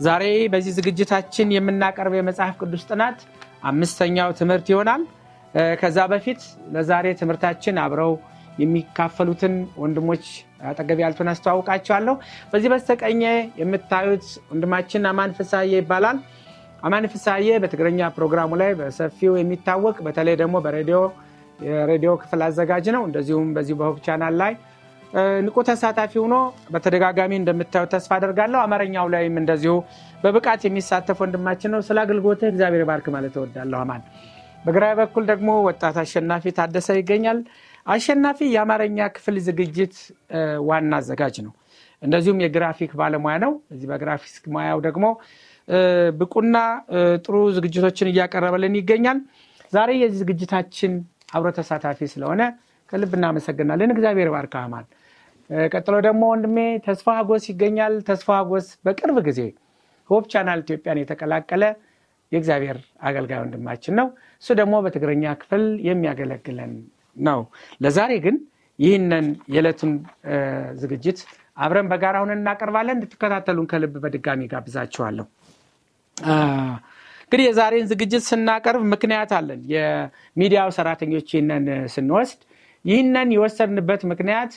ዛሬ በዚህ ዝግጅታችን የምናቀርበው የመጽሐፍ ቅዱስ ጥናት አምስተኛው ትምህርት ይሆናል። ከዛ በፊት ለዛሬ ትምህርታችን አብረው የሚካፈሉትን ወንድሞች አጠገብ ያሉትን አስተዋውቃቸዋለሁ። በዚህ በስተቀኘ የምታዩት ወንድማችን አማን ፍሳዬ ይባላል። አማን ፍሳዬ በትግረኛ ፕሮግራሙ ላይ በሰፊው የሚታወቅ በተለይ ደግሞ በሬዲዮ የሬዲዮ ክፍል አዘጋጅ ነው። እንደዚሁም በዚህ በሆብ ቻናል ላይ ንቁ ተሳታፊ ሆኖ በተደጋጋሚ እንደምታዩት ተስፋ አደርጋለሁ። አማርኛው ላይም እንደዚሁ በብቃት የሚሳተፍ ወንድማችን ነው። ስለ አገልግሎትህ እግዚአብሔር ባርክ ማለት እወዳለሁ። አማን በግራ በኩል ደግሞ ወጣት አሸናፊ ታደሰ ይገኛል። አሸናፊ የአማርኛ ክፍል ዝግጅት ዋና አዘጋጅ ነው። እንደዚሁም የግራፊክ ባለሙያ ነው። እዚህ በግራፊክስ ሙያው ደግሞ ብቁና ጥሩ ዝግጅቶችን እያቀረበልን ይገኛል። ዛሬ የዚህ ዝግጅታችን አብሮ ተሳታፊ ስለሆነ ከልብ እናመሰግናለን። እግዚአብሔር ባርክ አማን። ቀጥሎ ደግሞ ወንድሜ ተስፋ ሀጎስ ይገኛል። ተስፋ ሀጎስ በቅርብ ጊዜ ሆፕ ቻናል ኢትዮጵያን የተቀላቀለ የእግዚአብሔር አገልጋይ ወንድማችን ነው። እሱ ደግሞ በትግረኛ ክፍል የሚያገለግለን ነው። ለዛሬ ግን ይህንን የዕለቱን ዝግጅት አብረን በጋራ ሁነን እናቀርባለን። እንድትከታተሉን ከልብ በድጋሚ ጋብዛችኋለሁ። እንግዲህ የዛሬን ዝግጅት ስናቀርብ ምክንያት አለን። የሚዲያው ሰራተኞች ይህንን ስንወስድ ይህንን የወሰድንበት ምክንያት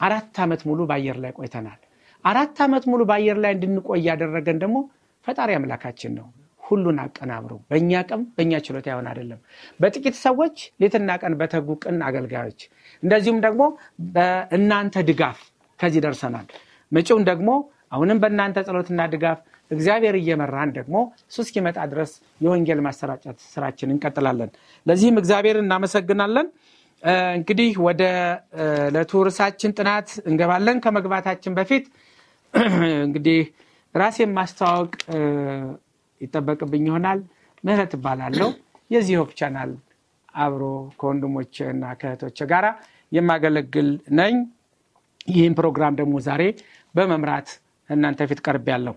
አራት ዓመት ሙሉ በአየር ላይ ቆይተናል። አራት ዓመት ሙሉ በአየር ላይ እንድንቆይ ያደረገን ደግሞ ፈጣሪ አምላካችን ነው። ሁሉን አቀናብሮ በእኛ ቀን በእኛ ችሎታ ይሆን አይደለም። በጥቂት ሰዎች ሌትና ቀን በተጉ ቅን አገልጋዮች፣ እንደዚሁም ደግሞ በእናንተ ድጋፍ ከዚህ ደርሰናል። መጪውን ደግሞ አሁንም በእናንተ ጸሎትና ድጋፍ እግዚአብሔር እየመራን ደግሞ እሱ እስኪመጣ ድረስ የወንጌል ማሰራጨት ስራችን እንቀጥላለን። ለዚህም እግዚአብሔር እናመሰግናለን። እንግዲህ ወደ ዕለቱ ርዕሳችን ጥናት እንገባለን። ከመግባታችን በፊት እንግዲህ ራሴን ማስተዋወቅ ይጠበቅብኝ ይሆናል። ምህረት እባላለሁ። የዚህ ሆፕ ቻናል አብሮ ከወንድሞች እና ከእህቶች ጋራ የማገለግል ነኝ። ይህን ፕሮግራም ደግሞ ዛሬ በመምራት እናንተ ፊት ቀርብ ያለው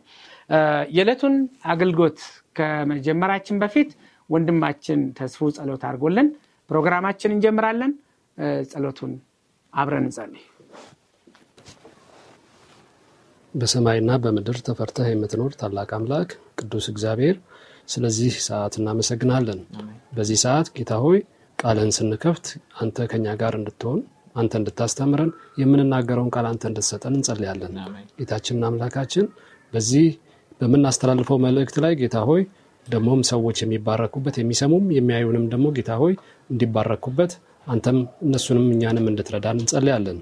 የዕለቱን አገልግሎት ከመጀመራችን በፊት ወንድማችን ተስፉ ጸሎት አድርጎልን ፕሮግራማችን እንጀምራለን። ጸሎቱን አብረን እንጸልይ። በሰማይና በምድር ተፈርተህ የምትኖር ታላቅ አምላክ ቅዱስ እግዚአብሔር ስለዚህ ሰዓት እናመሰግናለን። በዚህ ሰዓት ጌታ ሆይ ቃልህን ስንከፍት አንተ ከኛ ጋር እንድትሆን አንተ እንድታስተምረን የምንናገረውን ቃል አንተ እንድትሰጠን እንጸልያለን። ጌታችንና አምላካችን በዚህ በምናስተላልፈው መልእክት ላይ ጌታ ሆይ ደግሞም ሰዎች የሚባረኩበት የሚሰሙም የሚያዩንም ደግሞ ጌታ ሆይ እንዲባረኩበት አንተም እነሱንም እኛንም እንድትረዳን እንጸልያለን።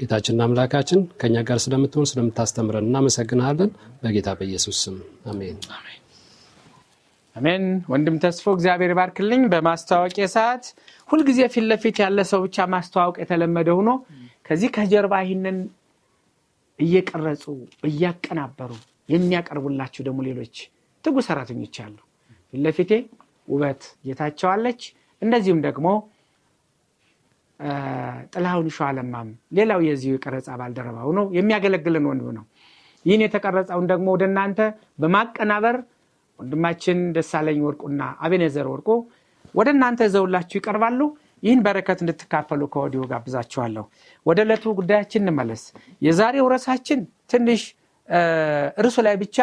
ጌታችንና አምላካችን ከእኛ ጋር ስለምትሆን ስለምታስተምረን እናመሰግናለን። በጌታ በኢየሱስ ስም አሜን። አሜን። ወንድም ተስፎ እግዚአብሔር ባርክልኝ። በማስታወቂያ ሰዓት ሁልጊዜ ፊት ለፊት ያለ ሰው ብቻ ማስተዋወቅ የተለመደ ሆኖ ከዚህ ከጀርባ ይህንን እየቀረጹ እያቀናበሩ የሚያቀርቡላችሁ ደግሞ ሌሎች ትጉ ሰራተኞች አሉ። ፊት ለፊቴ ውበት ጌታቸዋለች፣ እንደዚሁም ደግሞ ጥላሁን ሸዋለማም ሌላው የዚሁ የቀረጻ ባልደረባ ሆኖ የሚያገለግልን ወንድ ነው። ይህን የተቀረጸውን ደግሞ ወደ እናንተ በማቀናበር ወንድማችን ደሳለኝ ወርቁና አቤኔዘር ወርቁ ወደ እናንተ ዘውላችሁ ይቀርባሉ። ይህን በረከት እንድትካፈሉ ከወዲሁ ጋብዛችኋለሁ። ወደ ዕለቱ ጉዳያችን እንመለስ። የዛሬው ርዕሳችን ትንሽ እርሱ ላይ ብቻ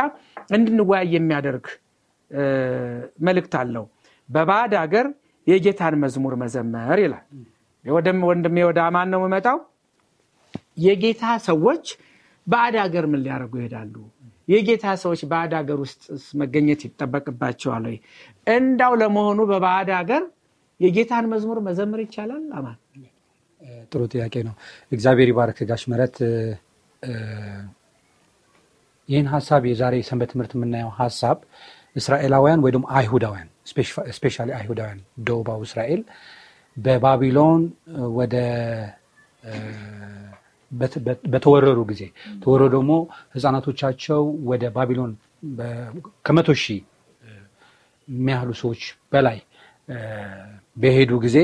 እንድንወያይ የሚያደርግ መልእክት አለው። በባዕድ ሀገር የጌታን መዝሙር መዘመር ይላል። ወንድሜ ወደ አማን ነው የምመጣው። የጌታ ሰዎች ባዕድ ሀገር ምን ሊያደርጉ ይሄዳሉ? የጌታ ሰዎች ባዕድ ሀገር ውስጥ መገኘት ይጠበቅባቸዋል ወይ? እንዳው ለመሆኑ በባዕድ ሀገር የጌታን መዝሙር መዘመር ይቻላል? አማን ጥሩ ጥያቄ ነው። እግዚአብሔር ይባርክ ጋሽ መረት። ይህን ሀሳብ የዛሬ ሰንበት ትምህርት የምናየው ሀሳብ እስራኤላውያን ወይ ደግሞ አይሁዳውያን ስፔሻሊ አይሁዳውያን ደቡባዊ እስራኤል በባቢሎን ወደ በተወረሩ ጊዜ ተወረሩ ደግሞ ህፃናቶቻቸው ወደ ባቢሎን ከመቶ ሺህ የሚያህሉ ሰዎች በላይ በሄዱ ጊዜ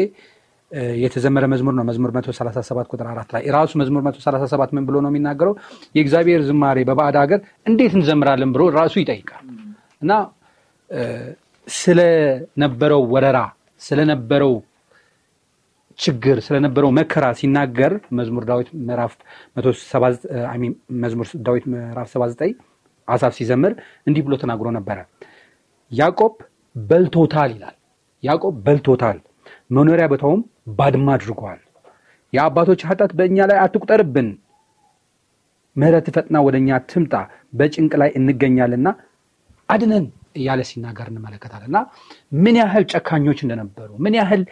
የተዘመረ መዝሙር ነው። መዝሙር 137 ቁጥር አራት ላይ ራሱ መዝሙር 137 ምን ብሎ ነው የሚናገረው? የእግዚአብሔር ዝማሬ በባዕድ ሀገር እንዴት እንዘምራለን ብሎ ራሱ ይጠይቃል እና ስለነበረው ወረራ ስለነበረው ችግር ስለነበረው መከራ ሲናገር መዝሙር ዳዊት ምዕራፍ መዝሙር ዳዊት ምዕራፍ 79 አሳፍ ሲዘምር እንዲህ ብሎ ተናግሮ ነበረ። ያዕቆብ በልቶታል ይላል። ያዕቆብ በልቶታል፣ መኖሪያ ቦታውም ባድማ አድርጓል። የአባቶች ኃጢአት በእኛ ላይ አትቁጠርብን፣ ምሕረት ፈጥና ወደ እኛ ትምጣ፣ በጭንቅ ላይ እንገኛልና አድነን እያለ ሲናገር እንመለከታለን እና ምን ያህል ጨካኞች እንደነበሩ ምን ያህል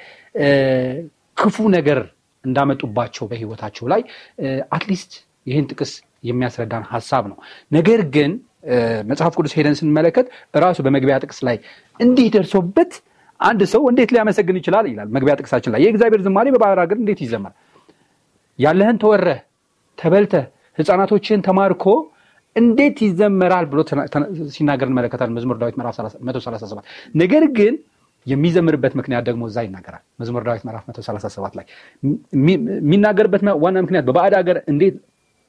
ክፉ ነገር እንዳመጡባቸው በህይወታቸው ላይ at least ይህን ጥቅስ የሚያስረዳን ሀሳብ ነው። ነገር ግን መጽሐፍ ቅዱስ ሄደን ስንመለከት እራሱ በመግቢያ ጥቅስ ላይ እንዲህ ደርሶበት አንድ ሰው እንዴት ሊያመሰግን ይችላል ይላል። መግቢያ ጥቅሳችን ላይ የእግዚአብሔር ዝማሬ በባህር ሀገር እንዴት ይዘመራል? ያለህን ተወረህ ተበልተህ ህፃናቶችን ተማርኮ እንዴት ይዘመራል ብሎ ሲናገር እንመለከታል። መዝሙር ዳዊት ምዕራፍ 137 ነገር ግን የሚዘምርበት ምክንያት ደግሞ እዛ ይናገራል። መዝሙር ዳዊት ምዕራፍ 137 ላይ የሚናገርበት ዋና ምክንያት በባዕድ ሀገር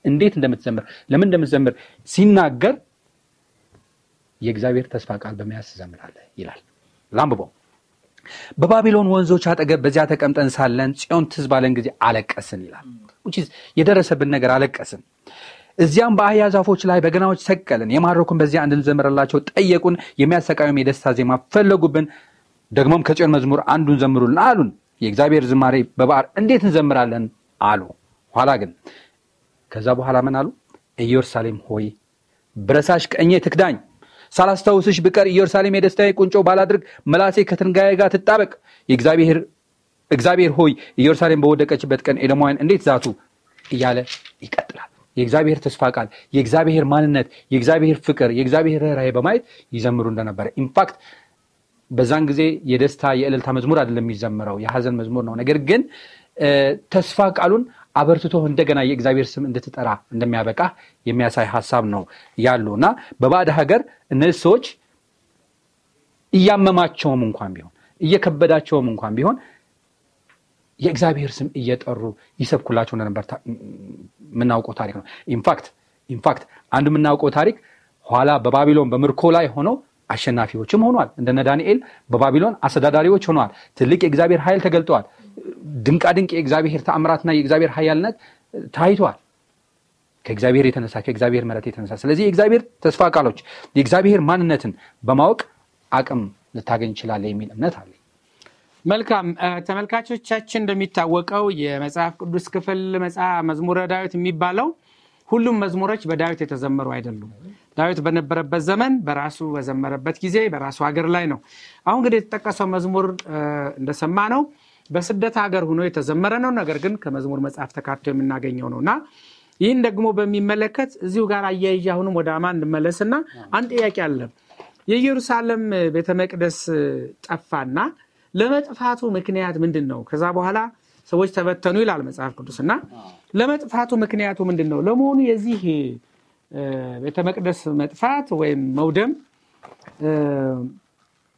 እንዴት እንደምትዘምር ለምን እንደምትዘምር ሲናገር የእግዚአብሔር ተስፋ ቃል በመያዝ ትዘምራለህ ይላል። ላንብበው። በባቢሎን ወንዞች አጠገብ በዚያ ተቀምጠን ሳለን ጽዮን ትዝ ባለን ጊዜ አለቀስን ይላል። የደረሰብን ነገር አለቀስን። እዚያም በአህያ ዛፎች ላይ በገናዎች ሰቀልን። የማረኩን በዚያ እንድንዘምርላቸው ጠየቁን። የሚያሰቃዩም የደስታ ዜማ ፈለጉብን። ደግሞም ከጽዮን መዝሙር አንዱን ዘምሩልን አሉን። የእግዚአብሔር ዝማሬ በባህር እንዴት እንዘምራለን አሉ። ኋላ ግን ከዛ በኋላ ምን አሉ? ኢየሩሳሌም ሆይ ብረሳሽ ቀኜ ትክዳኝ፣ ሳላስታውስሽ ብቀር ኢየሩሳሌም የደስታዬ ቁንጮ ባላድርግ፣ ምላሴ ከትናጋዬ ጋር ትጣበቅ። እግዚአብሔር ሆይ ኢየሩሳሌም በወደቀችበት ቀን ኤዶማውያን እንዴት ዛቱ እያለ ይቀጥላል። የእግዚአብሔር ተስፋ ቃል፣ የእግዚአብሔር ማንነት፣ የእግዚአብሔር ፍቅር፣ የእግዚአብሔር ርኅራኄ በማየት ይዘምሩ እንደነበረ in fact በዛን ጊዜ የደስታ የእልልታ መዝሙር አይደለም የሚዘምረው የሐዘን መዝሙር ነው። ነገር ግን ተስፋ ቃሉን አበርትቶ እንደገና የእግዚአብሔር ስም እንድትጠራ እንደሚያበቃ የሚያሳይ ሀሳብ ነው ያሉ እና በባዕድ ሀገር እነዚህ ሰዎች እያመማቸውም እንኳን ቢሆን እየከበዳቸውም እንኳን ቢሆን የእግዚአብሔር ስም እየጠሩ ይሰብኩላቸው እንደነበር የምናውቀው ታሪክ ነው። in fact in fact አንዱ የምናውቀው ታሪክ ኋላ በባቢሎን በምርኮ ላይ ሆነው አሸናፊዎችም ሆኗል። እንደነ ዳንኤል በባቢሎን አስተዳዳሪዎች ሆነዋል። ትልቅ የእግዚአብሔር ኃይል ተገልጠዋል። ድንቃድንቅ የእግዚአብሔር ተአምራትና የእግዚአብሔር ኃያልነት ታይቷል። ከእግዚአብሔር የተነሳ ከእግዚአብሔር ምሕረት የተነሳ ስለዚህ የእግዚአብሔር ተስፋ ቃሎች የእግዚአብሔር ማንነትን በማወቅ አቅም ልታገኝ ይችላለ የሚል እምነት አለ። መልካም ተመልካቾቻችን፣ እንደሚታወቀው የመጽሐፍ ቅዱስ ክፍል መዝሙረ ዳዊት የሚባለው ሁሉም መዝሙሮች በዳዊት የተዘመሩ አይደሉም። ዳዊት በነበረበት ዘመን በራሱ በዘመረበት ጊዜ በራሱ ሀገር ላይ ነው። አሁን እንግዲህ የተጠቀሰው መዝሙር እንደሰማ ነው በስደት ሀገር ሆኖ የተዘመረ ነው። ነገር ግን ከመዝሙር መጽሐፍ ተካቶ የምናገኘው ነው እና ይህን ደግሞ በሚመለከት እዚሁ ጋር አያይዤ አሁንም ወደ አማን እንመለስና አንድ ጥያቄ አለ። የኢየሩሳሌም ቤተ መቅደስ ጠፋና ለመጥፋቱ ምክንያት ምንድን ነው? ከዛ በኋላ ሰዎች ተበተኑ ይላል መጽሐፍ ቅዱስ እና ለመጥፋቱ ምክንያቱ ምንድን ነው? ለመሆኑ የዚህ ቤተ መቅደስ መጥፋት ወይም መውደም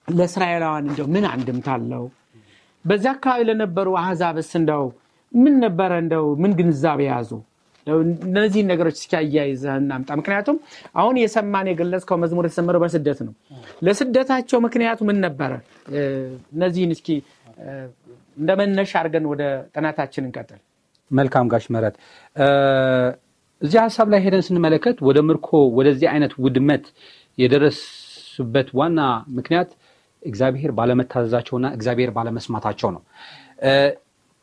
ለእስራኤላውያን እንደው ምን አንድምታ አለው? በዚያ አካባቢ ለነበሩ አህዛብስ እንደው ምን ነበረ እንደው ምን ግንዛቤ ያዙ? እነዚህን ነገሮች እስኪ አያይዘህ እናምጣ። ምክንያቱም አሁን የሰማን የገለጽከው መዝሙር የተሰመረው በስደት ነው። ለስደታቸው ምክንያቱ ምን ነበረ? እነዚህን እስኪ እንደ መነሻ አድርገን ወደ ጥናታችን እንቀጥል። መልካም ጋሽ ምህረት፣ እዚህ ሀሳብ ላይ ሄደን ስንመለከት ወደ ምርኮ ወደዚህ አይነት ውድመት የደረሱበት ዋና ምክንያት እግዚአብሔር ባለመታዘዛቸውና እግዚአብሔር ባለመስማታቸው ነው።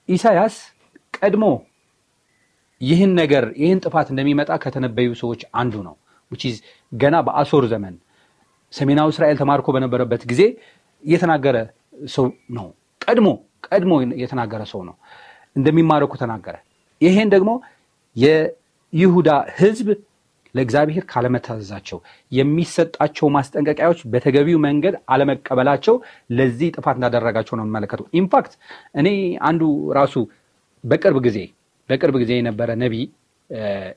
ኢሳያስ ቀድሞ ይህን ነገር ይህን ጥፋት እንደሚመጣ ከተነበዩ ሰዎች አንዱ ነው። ገና በአሶር ዘመን ሰሜናዊ እስራኤል ተማርኮ በነበረበት ጊዜ የተናገረ ሰው ነው። ቀድሞ ቀድሞ የተናገረ ሰው ነው። እንደሚማረኩ ተናገረ። ይሄን ደግሞ የይሁዳ ሕዝብ ለእግዚአብሔር ካለመታዘዛቸው የሚሰጣቸው ማስጠንቀቂያዎች በተገቢው መንገድ አለመቀበላቸው ለዚህ ጥፋት እንዳደረጋቸው ነው የምመለከተው። ኢንፋክት እኔ አንዱ ራሱ በቅርብ ጊዜ በቅርብ ጊዜ የነበረ ነቢይ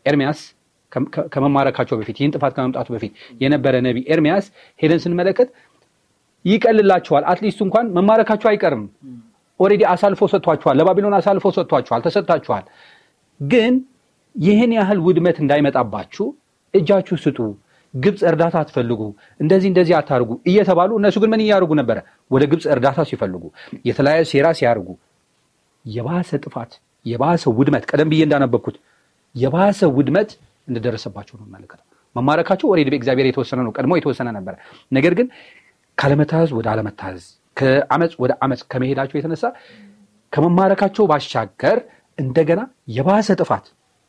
ኤርሚያስ ከመማረካቸው በፊት ይህን ጥፋት ከመምጣቱ በፊት የነበረ ነቢዩ ኤርሚያስ ሄደን ስንመለከት ይቀልላቸዋል። at least እንኳን መማረካቸው አይቀርም። already አሳልፎ ሰጥቷቸዋል። ለባቢሎን አሳልፎ ሰጥቷቸዋል፣ ተሰጥታችኋል። ግን ይህን ያህል ውድመት እንዳይመጣባችሁ እጃችሁ ስጡ፣ ግብፅ እርዳታ አትፈልጉ፣ እንደዚህ እንደዚህ አታርጉ እየተባሉ እነሱ ግን ምን እያደርጉ ነበረ? ወደ ግብፅ እርዳታ ሲፈልጉ፣ የተለያየ ሴራ ሲያደርጉ የባሰ ጥፋት የባሰ ውድመት ቀደም ብዬ እንዳነበብኩት የባሰ ውድመት እንደደረሰባቸው ነው መለከተው። መማረካቸው already በእግዚአብሔር የተወሰነ ነው፣ ቀድሞ የተወሰነ ነበረ። ነገር ግን ካለመታዘዝ ወደ አለመታዘዝ ከአመፅ ወደ አመፅ ከመሄዳቸው የተነሳ ከመማረካቸው ባሻገር እንደገና የባሰ ጥፋት፣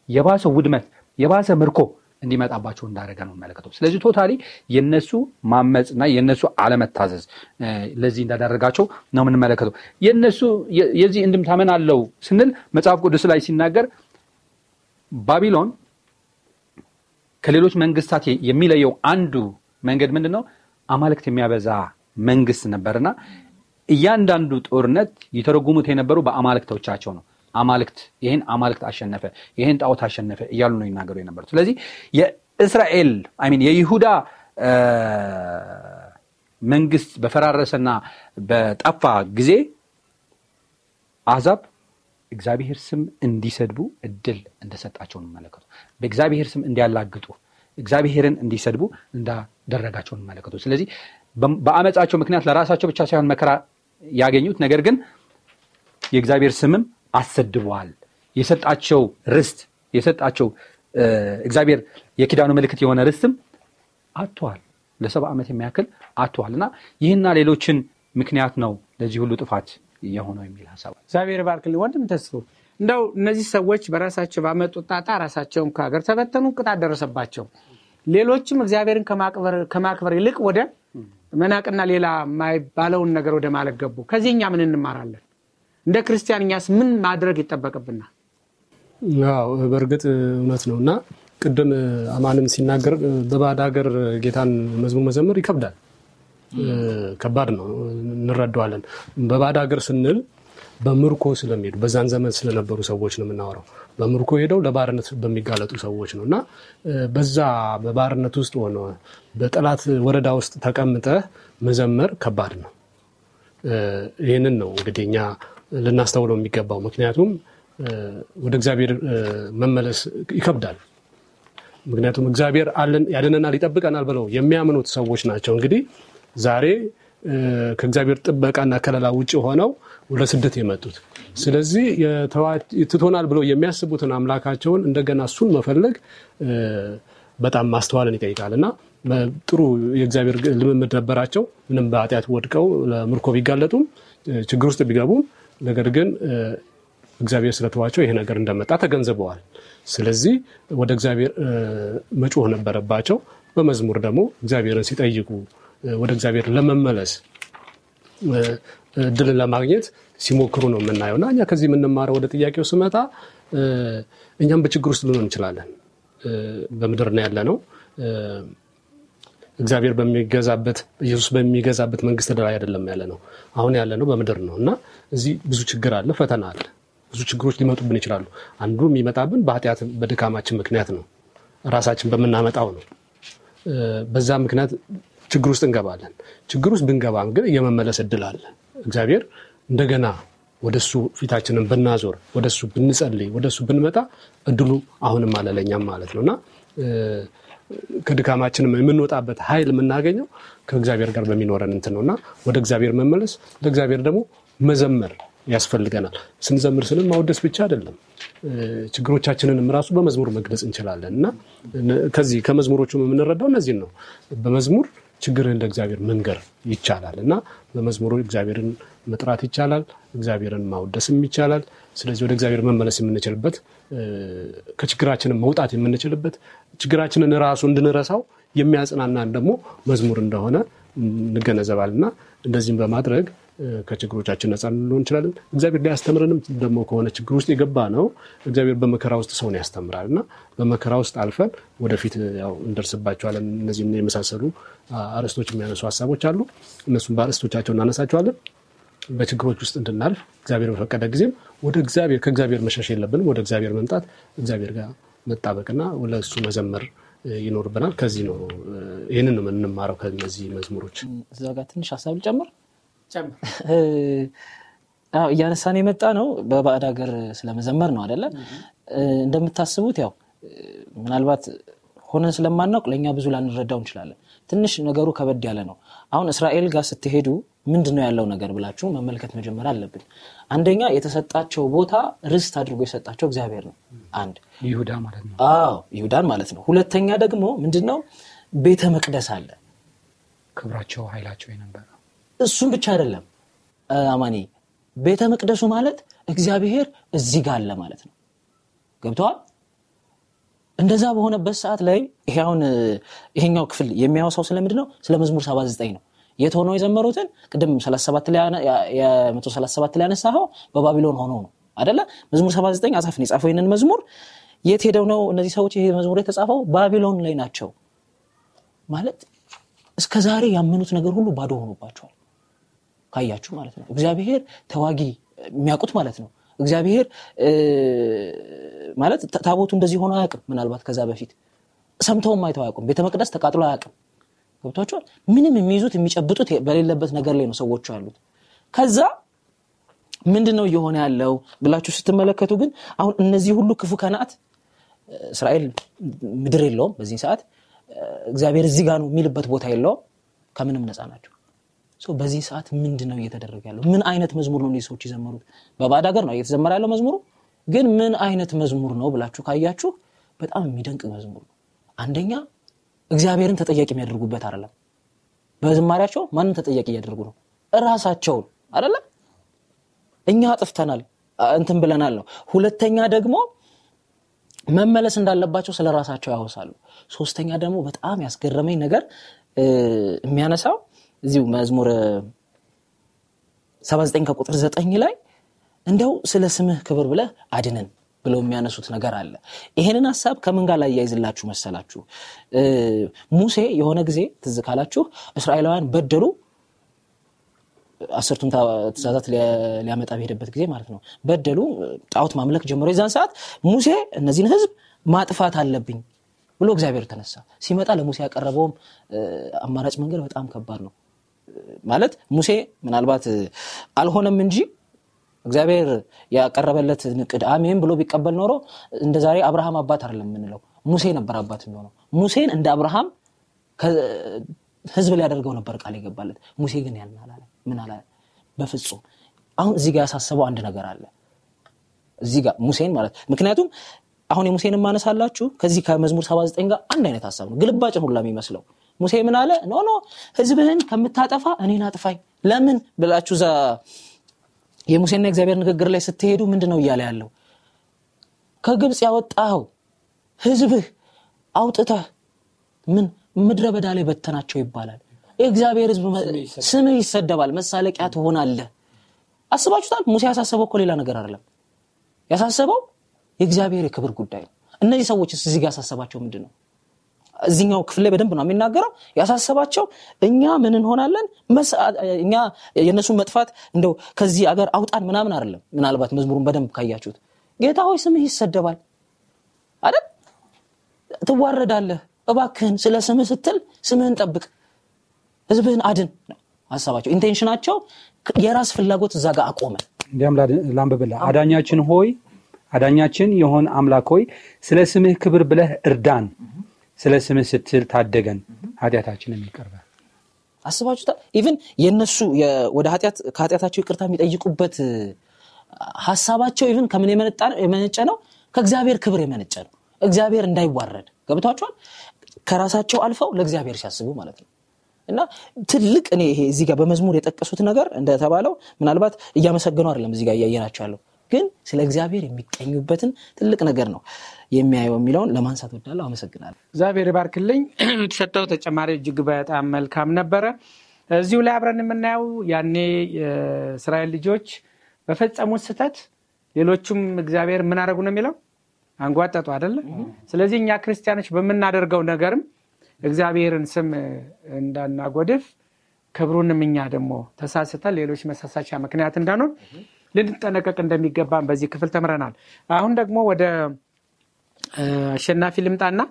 የባሰ ውድመት፣ የባሰ ምርኮ እንዲመጣባቸው እንዳደረገ ነው መለከተው። ስለዚህ totally የነሱ ማመፅና የነሱ አለመታዘዝ ለዚህ እንዳደረጋቸው ነው የምንመለከተው። የነሱ የዚህ እንድምታ ምን አለው ስንል መጽሐፍ ቅዱስ ላይ ሲናገር ባቢሎን ከሌሎች መንግስታት የሚለየው አንዱ መንገድ ምንድን ነው? አማልክት የሚያበዛ መንግስት ነበርና እያንዳንዱ ጦርነት የተረጉሙት የነበሩ በአማልክቶቻቸው ነው። አማልክት ይህን አማልክት አሸነፈ፣ ይህን ጣዖት አሸነፈ እያሉ ነው ይናገሩ የነበሩት። ስለዚህ የእስራኤል ሚን የይሁዳ መንግስት በፈራረሰና በጠፋ ጊዜ አሕዛብ እግዚአብሔር ስም እንዲሰድቡ እድል እንደሰጣቸው እንመለከቱ። በእግዚአብሔር ስም እንዲያላግጡ እግዚአብሔርን እንዲሰድቡ እንዳደረጋቸው እንመለከቱ። ስለዚህ በአመፃቸው ምክንያት ለራሳቸው ብቻ ሳይሆን መከራ ያገኙት፣ ነገር ግን የእግዚአብሔር ስምም አሰድበዋል። የሰጣቸው ርስት የሰጣቸው እግዚአብሔር የኪዳኑ ምልክት የሆነ ርስትም አጥተዋል። ለሰባ ዓመት የሚያክል አጥተዋል እና ይህና ሌሎችን ምክንያት ነው ለዚህ ሁሉ ጥፋት የሆነው የሚል ሀሳብ እግዚአብሔር ባርክልኝ ወንድም ተስፎ እንደው እነዚህ ሰዎች በራሳቸው ባመጡት ጣጣ ራሳቸውን ከሀገር ተበተኑ፣ ቅጣት ደረሰባቸው። ሌሎችም እግዚአብሔርን ከማክበር ይልቅ ወደ መናቅና ሌላ የማይባለውን ነገር ወደ ማለት ገቡ። ከዚህ እኛ ምን እንማራለን? እንደ ክርስቲያን እኛስ ምን ማድረግ ይጠበቅብናል? አዎ በእርግጥ እውነት ነው እና ቅድም አማንም ሲናገር በባዕድ ሀገር ጌታን መዝሙር መዘመር ይከብዳል። ከባድ ነው፣ እንረዳዋለን። በባዕድ ሀገር ስንል በምርኮ ስለሚሄዱ በዛን ዘመን ስለነበሩ ሰዎች ነው የምናወራው። በምርኮ ሄደው ለባርነት በሚጋለጡ ሰዎች ነው እና በዛ በባርነት ውስጥ ሆነ በጠላት ወረዳ ውስጥ ተቀምጠህ መዘመር ከባድ ነው። ይህንን ነው እንግዲህ እኛ ልናስተውለው የሚገባው። ምክንያቱም ወደ እግዚአብሔር መመለስ ይከብዳል። ምክንያቱም እግዚአብሔር አለን ያድነናል፣ ይጠብቀናል ብለው የሚያምኑት ሰዎች ናቸው እንግዲህ ዛሬ ከእግዚአብሔር ጥበቃና ከለላ ውጭ ሆነው ወደ ስደት የመጡት። ስለዚህ ትቶናል ብለው የሚያስቡትን አምላካቸውን እንደገና እሱን መፈለግ በጣም ማስተዋልን ይጠይቃል እና ጥሩ የእግዚአብሔር ልምምድ ነበራቸው። ምንም በኃጢአት ወድቀው ለምርኮ ቢጋለጡም ችግር ውስጥ ቢገቡም ነገር ግን እግዚአብሔር ስለተዋቸው ይሄ ነገር እንደመጣ ተገንዝበዋል። ስለዚህ ወደ እግዚአብሔር መጮህ ነበረባቸው። በመዝሙር ደግሞ እግዚአብሔርን ሲጠይቁ ወደ እግዚአብሔር ለመመለስ እድልን ለማግኘት ሲሞክሩ ነው የምናየው እና እኛ ከዚህ የምንማረው ወደ ጥያቄው ስመጣ እኛም በችግር ውስጥ ልንሆን እንችላለን። በምድር ያለ ነው። እግዚአብሔር በሚገዛበት ኢየሱስ በሚገዛበት መንግስት ላይ አይደለም ያለ ነው። አሁን ያለ ነው በምድር ነው እና እዚህ ብዙ ችግር አለ፣ ፈተና አለ። ብዙ ችግሮች ሊመጡብን ይችላሉ። አንዱ የሚመጣብን በኃጢአት በድካማችን ምክንያት ነው፣ ራሳችን በምናመጣው ነው። በዛ ምክንያት ችግር ውስጥ እንገባለን። ችግር ውስጥ ብንገባም ግን የመመለስ እድል አለ። እግዚአብሔር እንደገና ወደሱ ፊታችንን ብናዞር፣ ወደሱ ብንጸልይ፣ ወደሱ ብንመጣ እድሉ አሁንም አለ ለእኛም ማለት ነው እና ከድካማችንም የምንወጣበት ኃይል የምናገኘው ከእግዚአብሔር ጋር በሚኖረን እንትን ነው እና ወደ እግዚአብሔር መመለስ ለእግዚአብሔር ደግሞ መዘመር ያስፈልገናል። ስንዘምር ስንል ማወደስ ብቻ አይደለም፣ ችግሮቻችንንም ራሱ በመዝሙር መግለጽ እንችላለን እና ከዚህ ከመዝሙሮቹ የምንረዳው እነዚህን ነው። በመዝሙር ችግርህን ለእግዚአብሔር መንገር ይቻላል እና በመዝሙሩ እግዚአብሔርን መጥራት ይቻላል፣ እግዚአብሔርን ማወደስም ይቻላል። ስለዚህ ወደ እግዚአብሔር መመለስ የምንችልበት ከችግራችንን መውጣት የምንችልበት ችግራችንን ራሱ እንድንረሳው የሚያጽናናን ደግሞ መዝሙር እንደሆነ እንገነዘባል እና እንደዚህም በማድረግ ከችግሮቻችን ነፃ ልንሆን እንችላለን። እግዚአብሔር ሊያስተምረንም ደግሞ ከሆነ ችግር ውስጥ የገባ ነው። እግዚአብሔር በመከራ ውስጥ ሰውን ያስተምራል እና በመከራ ውስጥ አልፈን ወደፊት ያው እንደርስባቸዋለን። እነዚህ የመሳሰሉ አርዕስቶች የሚያነሱ ሀሳቦች አሉ። እነሱም በአርዕስቶቻቸው እናነሳቸዋለን። በችግሮች ውስጥ እንድናልፍ እግዚአብሔር በፈቀደ ጊዜም ወደ እግዚአብሔር ከእግዚአብሔር መሸሽ የለብንም። ወደ እግዚአብሔር መምጣት እግዚአብሔር ጋር መጣበቅና ለእሱ መዘመር ይኖርብናል። ከዚህ ነው ይህንን የምንማረው ከነዚህ መዝሙሮች። እዛ ጋር ትንሽ ሀሳብ ልጨምር። እያነሳን የመጣ ነው በባዕድ ሀገር ስለመዘመር ነው አደለ? እንደምታስቡት ያው ምናልባት ሆነን ስለማናውቅ ለእኛ ብዙ ላንረዳው እንችላለን። ትንሽ ነገሩ ከበድ ያለ ነው። አሁን እስራኤል ጋር ስትሄዱ ምንድን ነው ያለው ነገር ብላችሁ መመልከት መጀመር አለብን። አንደኛ የተሰጣቸው ቦታ ርስት አድርጎ የሰጣቸው እግዚአብሔር ነው። አንድ ይሁዳ ማለት ነው። አዎ ይሁዳን ማለት ነው። ሁለተኛ ደግሞ ምንድን ነው ቤተ መቅደስ አለ። ክብራቸው ኃይላቸው የነበረ እሱም ብቻ አይደለም አማኒ፣ ቤተ መቅደሱ ማለት እግዚአብሔር እዚህ ጋር አለ ማለት ነው። ገብተዋል። እንደዛ በሆነበት ሰዓት ላይ ይሄ አሁን ይሄኛው ክፍል የሚያወሳው ስለምንድን ነው? ስለ መዝሙር 79 ነው። የት ሆነው የዘመሩትን ቅድም የመቶ 37 ላይ ያነሳኸው በባቢሎን ሆኖ ነው አደለ? መዝሙር 79 አሳፍን የጻፈው ይህንን መዝሙር የት ሄደው ነው እነዚህ ሰዎች ይሄ መዝሙር የተጻፈው? ባቢሎን ላይ ናቸው ማለት እስከ ዛሬ ያመኑት ነገር ሁሉ ባዶ ሆኖባቸዋል። ካያችሁ ማለት ነው። እግዚአብሔር ተዋጊ የሚያውቁት ማለት ነው። እግዚአብሔር ማለት ታቦቱ እንደዚህ ሆኖ አያውቅም። ምናልባት ከዛ በፊት ሰምተውም አይተው አያውቁም። ቤተ መቅደስ ተቃጥሎ አያውቅም። ገብቷቸዋል። ምንም የሚይዙት የሚጨብጡት በሌለበት ነገር ላይ ነው ሰዎቹ ያሉት። ከዛ ምንድን ነው እየሆነ ያለው ብላችሁ ስትመለከቱ ግን አሁን እነዚህ ሁሉ ክፉ ከናት እስራኤል ምድር የለውም በዚህ ሰዓት እግዚአብሔር እዚህ ጋር ነው የሚልበት ቦታ የለውም። ከምንም ነፃ ናቸው። በዚህ ሰዓት ምንድን ነው እየተደረገ ያለው? ምን አይነት መዝሙር ነው ሰዎች የዘመሩት? በባዕድ ሀገር ነው እየተዘመረ ያለው መዝሙሩ። ግን ምን አይነት መዝሙር ነው ብላችሁ ካያችሁ በጣም የሚደንቅ መዝሙር ነው። አንደኛ እግዚአብሔርን ተጠያቂ የሚያደርጉበት አይደለም። በዝማሪያቸው ማንን ተጠያቂ እያደርጉ ነው? እራሳቸውን አይደለም። እኛ አጥፍተናል እንትን ብለናል ነው። ሁለተኛ ደግሞ መመለስ እንዳለባቸው ስለ ራሳቸው ያወሳሉ። ሶስተኛ ደግሞ በጣም ያስገረመኝ ነገር የሚያነሳው እዚሁ መዝሙር 79 ከቁጥር 9 ላይ እንደው ስለ ስምህ ክብር ብለህ አድነን ብለው የሚያነሱት ነገር አለ። ይሄንን ሀሳብ ከምን ጋር ላያይዝላችሁ መሰላችሁ? ሙሴ የሆነ ጊዜ ትዝ ካላችሁ እስራኤላውያን በደሉ አስርቱን ትእዛዛት ሊያመጣ በሄደበት ጊዜ ማለት ነው። በደሉ፣ ጣዖት ማምለክ ጀምሮ የዛን ሰዓት ሙሴ እነዚህን ህዝብ ማጥፋት አለብኝ ብሎ እግዚአብሔር ተነሳ። ሲመጣ ለሙሴ ያቀረበውም አማራጭ መንገድ በጣም ከባድ ነው። ማለት ሙሴ ምናልባት አልሆነም እንጂ እግዚአብሔር ያቀረበለት ንቅድ አሜን ብሎ ቢቀበል ኖሮ እንደ ዛሬ አብርሃም አባት አይደለም የምንለው ሙሴ ነበር አባት የሚሆነው። ሙሴን እንደ አብርሃም ህዝብ ሊያደርገው ነበር ቃል የገባለት። ሙሴ ግን ያን ምን አላለ? በፍጹም አሁን እዚህ ጋር ያሳሰበው አንድ ነገር አለ። እዚህ ጋር ሙሴን ማለት ምክንያቱም አሁን የሙሴን ማነሳላችሁ ከዚህ ከመዝሙር 79 ጋር አንድ አይነት ሀሳብ ነው። ግልባጭን ሁላ የሚመስለው ሙሴ ምን አለ? no no ህዝብህን ከምታጠፋ እኔን አጥፋኝ። ለምን ብላችሁ እዛ የሙሴና የእግዚአብሔር ንግግር ላይ ስትሄዱ ምንድን ነው እያለ ያለው? ከግብፅ ያወጣኸው ህዝብህ አውጥተህ ምን ምድረ በዳ ላይ በተናቸው ይባላል። የእግዚአብሔር ህዝብ ስምህ ይሰደባል፣ መሳለቂያ ትሆናለህ። አስባችሁታል? ሙሴ ያሳሰበው እኮ ሌላ ነገር አይደለም። ያሳሰበው የእግዚአብሔር የክብር ጉዳይ ነው። እነዚህ ሰዎች እዚህ ጋር ያሳሰባቸው ምንድን ነው? እዚኛው ክፍል ላይ በደንብ ነው የሚናገረው። ያሳሰባቸው እኛ ምን እንሆናለን፣ እኛ የእነሱን መጥፋት እንደው ከዚህ አገር አውጣን ምናምን አይደለም። ምናልባት መዝሙሩን በደንብ ካያችሁት ጌታ ሆይ ስምህ ይሰደባል አይደል? ትዋረዳለህ። እባክህን ስለ ስምህ ስትል ስምህን ጠብቅ፣ ህዝብህን አድን ሀሳባቸው። intention አቸው የራስ ፍላጎት እዛ ጋር አቆመ። እንዲያም ላንብብልህ። አዳኛችን ሆይ አዳኛችን የሆን አምላክ ሆይ ስለ ስምህ ክብር ብለህ እርዳን ስለ ስምህ ስትል ታደገን። ኃጢአታችንን ይቅርበ አስባችሁታል? even የነሱ ወደ ከኃጢአታቸው ይቅርታ የሚጠይቁበት ሀሳባቸው ኢቭን ከምን የመነጨ ነው? ከእግዚአብሔር ክብር የመነጨ ነው። እግዚአብሔር እንዳይዋረድ። ገብቷቸዋል ከራሳቸው አልፈው ለእግዚአብሔር ሲያስቡ ማለት ነው። እና ትልቅ እኔ ይሄ እዚህ ጋር በመዝሙር የጠቀሱት ነገር እንደተባለው ምናልባት እያመሰገኑ አይደለም እዚህ ጋር እያየናቸው ያለው ግን ስለ እግዚአብሔር የሚቀኙበትን ትልቅ ነገር ነው የሚያየው የሚለውን ለማንሳት ወዳለሁ። አመሰግናለሁ። እግዚአብሔር ባርክልኝ። የተሰጠው ተጨማሪ እጅግ በጣም መልካም ነበረ። እዚሁ ላይ አብረን የምናየው ያኔ የእስራኤል ልጆች በፈጸሙት ስህተት ሌሎቹም እግዚአብሔር ምን አደረጉ ነው የሚለው አንጓጠጡ አይደለ? ስለዚህ እኛ ክርስቲያኖች በምናደርገው ነገርም እግዚአብሔርን ስም እንዳናጎድፍ ክብሩንም እኛ ደግሞ ተሳስተን ሌሎች መሳሳቻ ምክንያት እንዳንሆን ልንጠነቀቅ እንደሚገባን በዚህ ክፍል ተምረናል። አሁን ደግሞ ወደ አሸናፊ ልምጣና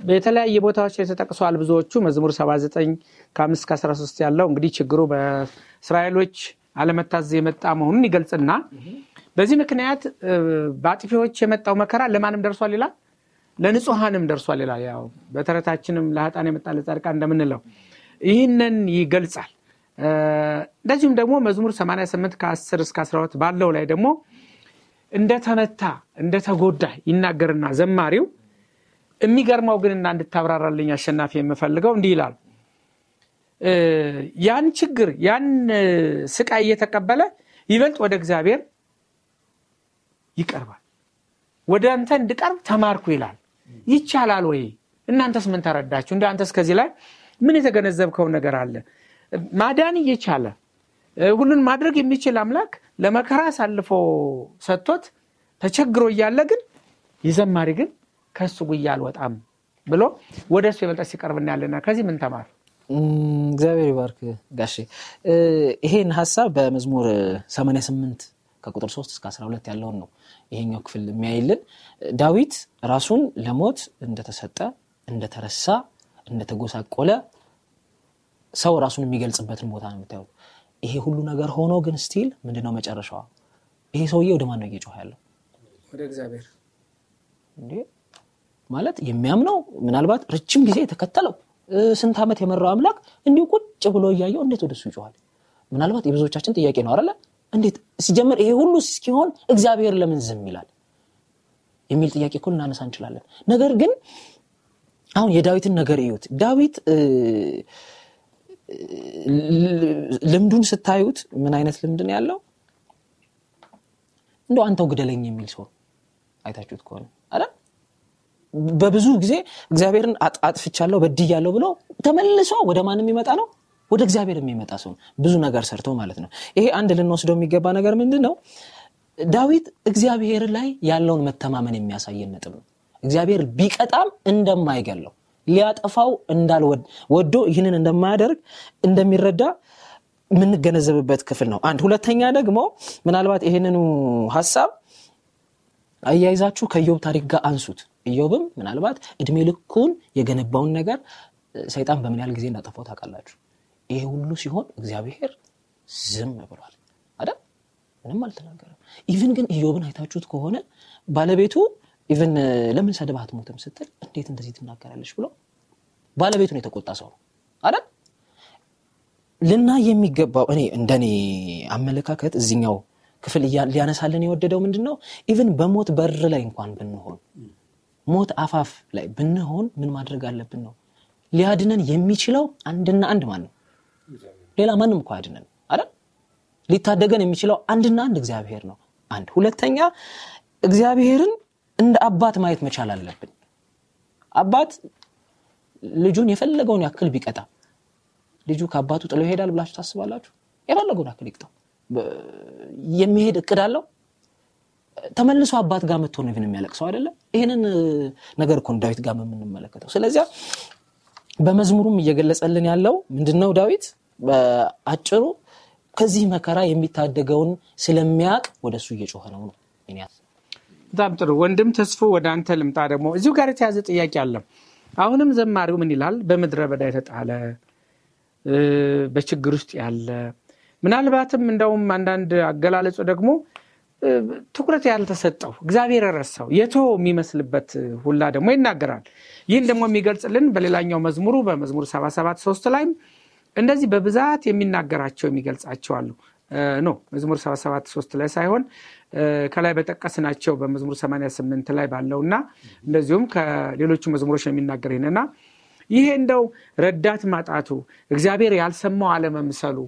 በተለያየ ቦታዎች ላይ ተጠቅሰዋል ብዙዎቹ። መዝሙር 79 ከ5 እስከ 13 ያለው እንግዲህ ችግሩ በእስራኤሎች አለመታዘዝ የመጣ መሆኑን ይገልጽና በዚህ ምክንያት በአጥፊዎች የመጣው መከራ ለማንም ደርሷል ይላል? ለንጹሐንም ደርሷል ይላል። ያው በተረታችንም ለሀጣን የመጣ ለጻድቃን እንደምንለው ይህንን ይገልጻል እንደዚሁም ደግሞ መዝሙር 88 ከ10 እስከ 12 ባለው ላይ ደግሞ እንደተመታ እንደተጎዳ ይናገርና ዘማሪው የሚገርመው ግን እና እንድታብራራልኝ አሸናፊ የምፈልገው እንዲህ ይላል። ያን ችግር ያን ስቃይ እየተቀበለ ይበልጥ ወደ እግዚአብሔር ይቀርባል። ወደ አንተ እንድቀርብ ተማርኩ ይላል። ይቻላል ወይ? እናንተስ ምን ተረዳችሁ? እንዲ አንተስ ከዚህ ላይ ምን የተገነዘብከው ነገር አለ ማዳን እየቻለ ሁሉን ማድረግ የሚችል አምላክ ለመከራ አሳልፎ ሰጥቶት ተቸግሮ እያለ ግን የዘማሪ ግን ከሱ ጉያ አልወጣም ብሎ ወደ እሱ የበልጠ ሲቀርብ እናያለና ከዚህ ምን ተማር? እግዚአብሔር ይባርክ ጋሼ። ይሄን ሀሳብ በመዝሙር 88 ከቁጥር 3 እስከ 12 ያለውን ነው ይሄኛው ክፍል የሚያይልን። ዳዊት ራሱን ለሞት እንደተሰጠ እንደተረሳ እንደተጎሳቆለ ሰው ራሱን የሚገልጽበትን ቦታ ነው የምታዩት ይሄ ሁሉ ነገር ሆኖ ግን still ምንድነው መጨረሻዋ? ይሄ ሰውዬ ወደ ማን ነው እየጮኸ ያለው? ወደ እግዚአብሔር። እንዴ! ማለት የሚያምነው ምናልባት ረጅም ጊዜ የተከተለው ስንት ዓመት የመራው አምላክ እንዲሁ ቁጭ ብሎ እያየው እንዴት ወደሱ ይጮኋል? ምናልባት የብዙዎቻችን ጥያቄ ነው አለ እንዴት ሲጀምር ይሄ ሁሉ እስኪሆን እግዚአብሔር ለምን ዝም ይላል? የሚል ጥያቄ እኮ ልናነሳ እንችላለን። ነገር ግን አሁን የዳዊትን ነገር እዩት። ዳዊት ልምዱን ስታዩት ምን አይነት ልምድ ነው ያለው? እንደው አንተው ግደለኝ የሚል ሰው አይታችሁት ከሆነ አለ በብዙ ጊዜ እግዚአብሔርን አጥፍቻለሁ በድያለሁ ብሎ ተመልሶ ወደ ማን የሚመጣ ነው? ወደ እግዚአብሔር የሚመጣ ሰው ብዙ ነገር ሰርቶ ማለት ነው። ይሄ አንድ ልንወስደው የሚገባ ነገር ምንድን ነው ዳዊት እግዚአብሔር ላይ ያለውን መተማመን የሚያሳየን ነጥብ ነው። እግዚአብሔር ቢቀጣም እንደማይገለው ሊያጠፋው እንዳልወድ ወዶ ይህንን እንደማያደርግ እንደሚረዳ የምንገነዘብበት ክፍል ነው። አንድ ሁለተኛ ደግሞ ምናልባት ይህንኑ ሀሳብ አያይዛችሁ ከኢዮብ ታሪክ ጋር አንሱት። ኢዮብም ምናልባት እድሜ ልኩን የገነባውን ነገር ሰይጣን በምን ያህል ጊዜ እንዳጠፋው ታውቃላችሁ? ይሄ ሁሉ ሲሆን እግዚአብሔር ዝም ብሏል አይደል? ምንም አልተናገረም። even ግን ኢዮብን አይታችሁት ከሆነ ባለቤቱ even ለምን ሰድበህ አትሞትም? ስትል እንዴት እንደዚህ ትናገራለች ብሎ ባለቤቱን የተቆጣ ሰው ነው አይደል? ልና የሚገባው እኔ እንደኔ አመለካከት እዚኛው ክፍል ሊያነሳልን የወደደው ምንድን ነው even በሞት በር ላይ እንኳን ብንሆን ሞት አፋፍ ላይ ብንሆን ምን ማድረግ አለብን ነው? ሊያድነን የሚችለው አንድና አንድ ማን ነው? ሌላ ማንም እኮ አያድነን አይደል? ሊታደገን የሚችለው አንድና አንድ እግዚአብሔር ነው። አንድ ሁለተኛ እግዚአብሔርን እንደ አባት ማየት መቻል አለብን። አባት ልጁን የፈለገውን ያክል ቢቀጣ ልጁ ከአባቱ ጥሎ ይሄዳል ብላችሁ ታስባላችሁ? የፈለገውን ያክል ይቅጣው። የሚሄድ እቅድ አለው? ተመልሶ አባት ጋር መጥቶ ነው የሚያለቅሰው አይደለም ይህንን ነገር እኮ ዳዊት ጋር የምንመለከተው። ስለዚያ በመዝሙሩም እየገለጸልን ያለው ምንድነው ዳዊት? በአጭሩ ከዚህ መከራ የሚታደገውን ስለሚያቅ ወደ እየጮኸ ነው ነው በጣም ጥሩ። ወንድም ተስፎ ወደ አንተ ልምጣ ደግሞ። እዚሁ ጋር የተያዘ ጥያቄ አለ። አሁንም ዘማሪው ምን ይላል? በምድረ በዳ የተጣለ በችግር ውስጥ ያለ ምናልባትም እንደውም አንዳንድ አገላለጹ ደግሞ ትኩረት ያልተሰጠው እግዚአብሔር ረሳው የቶ የሚመስልበት ሁላ ደግሞ ይናገራል። ይህን ደግሞ የሚገልጽልን በሌላኛው መዝሙሩ በመዝሙር 77 ሶስት ላይም እንደዚህ በብዛት የሚናገራቸው የሚገልጻቸው አሉ። ኖ መዝሙር 77 ሶስት ላይ ሳይሆን ከላይ በጠቀስናቸው በመዝሙር 88 ላይ ባለው እና እንደዚሁም ከሌሎቹ መዝሙሮች የሚናገር ይህንና ይሄ እንደው ረዳት ማጣቱ እግዚአብሔር ያልሰማው አለመምሰሉ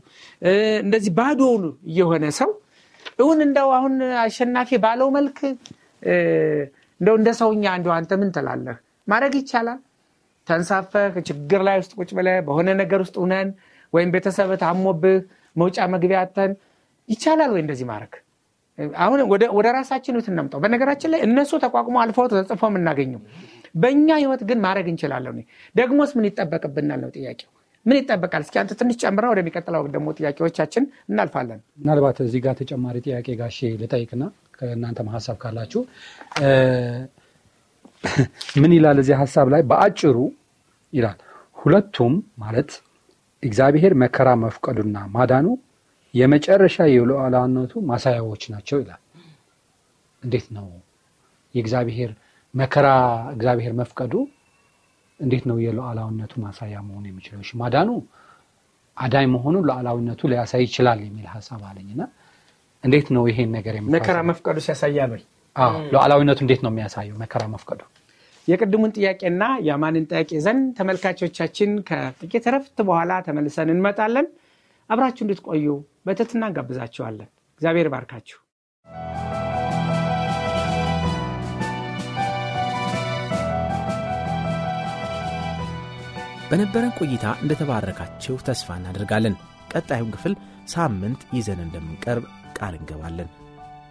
እንደዚህ ባዶውን እየሆነ ሰው እውን እንደው አሁን አሸናፊ ባለው መልክ እንደው እንደ ሰውኛ እንዲ አንተ ምን ትላለህ? ማድረግ ይቻላል። ተንሳፈህ ችግር ላይ ውስጥ ቁጭ ብለህ በሆነ ነገር ውስጥ ሁነን ወይም ቤተሰብ ታሞብህ መውጫ መግቢያ አተን ይቻላል ወይ እንደዚህ ማድረግ አሁን ወደ ራሳችን ህይወት እናምጣው በነገራችን ላይ እነሱ ተቋቁሞ አልፈው ተጽፎ የምናገኘው። በእኛ ህይወት ግን ማድረግ እንችላለን ደግሞስ ምን ይጠበቅብናል ነው ጥያቄው። ምን ይጠበቃል? እስኪ አንተ ትንሽ ጨምራ ወደሚቀጥለው ደግሞ ጥያቄዎቻችን እናልፋለን። ምናልባት እዚህ ጋር ተጨማሪ ጥያቄ ጋሼ ልጠይቅና ከእናንተም ሀሳብ ካላችሁ። ምን ይላል እዚህ ሀሳብ ላይ? በአጭሩ ይላል። ሁለቱም ማለት እግዚአብሔር መከራ መፍቀዱና ማዳኑ የመጨረሻ የሉዓላዊነቱ ማሳያዎች ናቸው ይላል። እንዴት ነው የእግዚአብሔር መከራ እግዚአብሔር መፍቀዱ እንዴት ነው የሉዓላዊነቱ ማሳያ መሆን የሚችለው? እሺ ማዳኑ አዳኝ መሆኑ ሉዓላዊነቱ ሊያሳይ ይችላል የሚል ሀሳብ አለኝና እንዴት ነው ይሄን ነገር መከራ መፍቀዱ ያሳያል ወይ? ሉዓላዊነቱ እንዴት ነው የሚያሳየው መከራ መፍቀዱ? የቅድሙን ጥያቄና የአማንን ጥያቄ ዘንድ ተመልካቾቻችን ከጥቂት ረፍት በኋላ ተመልሰን እንመጣለን። አብራችሁ እንድትቆዩ በትህትና እንጋብዛችኋለን። እግዚአብሔር ባርካችሁ። በነበረን ቆይታ እንደተባረካችሁ ተስፋ እናደርጋለን። ቀጣዩን ክፍል ሳምንት ይዘን እንደምንቀርብ ቃል እንገባለን።